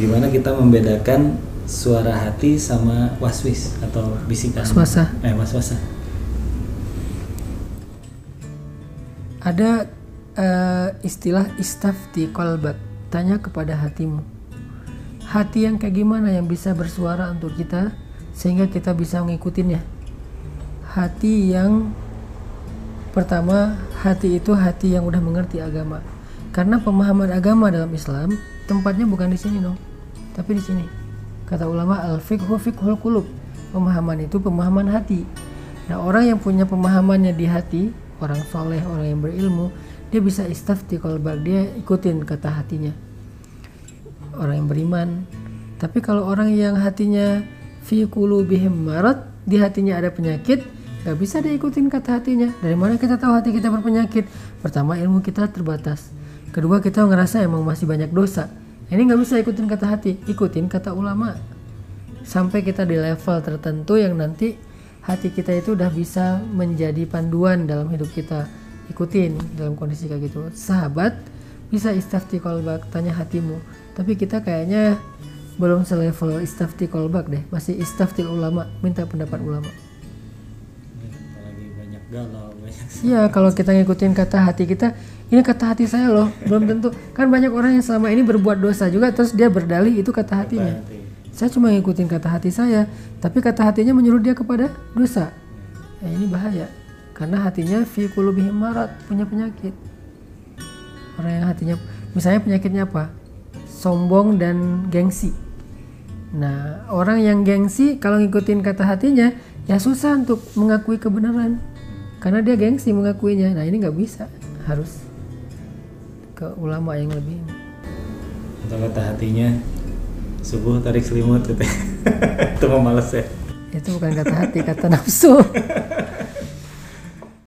gimana kita membedakan suara hati sama waswis atau bisikan Was-wasa. eh was-wasa Ada eh, istilah istafti kolbak, tanya kepada hatimu. Hati yang kayak gimana yang bisa bersuara untuk kita sehingga kita bisa mengikutinya. Hati yang pertama, hati itu hati yang udah mengerti agama. Karena pemahaman agama dalam Islam tempatnya bukan di sini dong, tapi di sini. Kata ulama al-fiqhu fiqhul qulub. Pemahaman itu pemahaman hati. Nah, orang yang punya pemahamannya di hati, orang soleh, orang yang berilmu, dia bisa istafti kolbak, dia ikutin kata hatinya. Orang yang beriman. Tapi kalau orang yang hatinya fi qulubihim di hatinya ada penyakit, nggak bisa dia ikutin kata hatinya. Dari mana kita tahu hati kita berpenyakit? Pertama ilmu kita terbatas. Kedua kita ngerasa emang masih banyak dosa. Ini nggak bisa ikutin kata hati, ikutin kata ulama. Sampai kita di level tertentu yang nanti hati kita itu udah bisa menjadi panduan dalam hidup kita. Ikutin dalam kondisi kayak gitu. Sahabat bisa istafti kolbak tanya hatimu. Tapi kita kayaknya belum selevel istafti kolbak deh. Masih istaftil ulama minta pendapat ulama galau banyak Iya kalau kita ngikutin kata hati kita ini kata hati saya loh belum tentu. Kan banyak orang yang selama ini berbuat dosa juga terus dia berdalih itu kata hatinya. hati. saya cuma ngikutin kata hati saya tapi kata hatinya menyuruh dia kepada dosa. Ya ini bahaya karena hatinya fi qulubihim marad punya penyakit. Orang yang hatinya misalnya penyakitnya apa? Sombong dan gengsi. Nah orang yang gengsi kalau ngikutin kata hatinya ya susah untuk mengakui kebenaran karena dia gengsi mengakuinya. Nah ini nggak bisa. Harus ke ulama yang lebih atau kata hatinya subuh tarik selimut gitu. Itu males ya. Itu bukan kata hati kata nafsu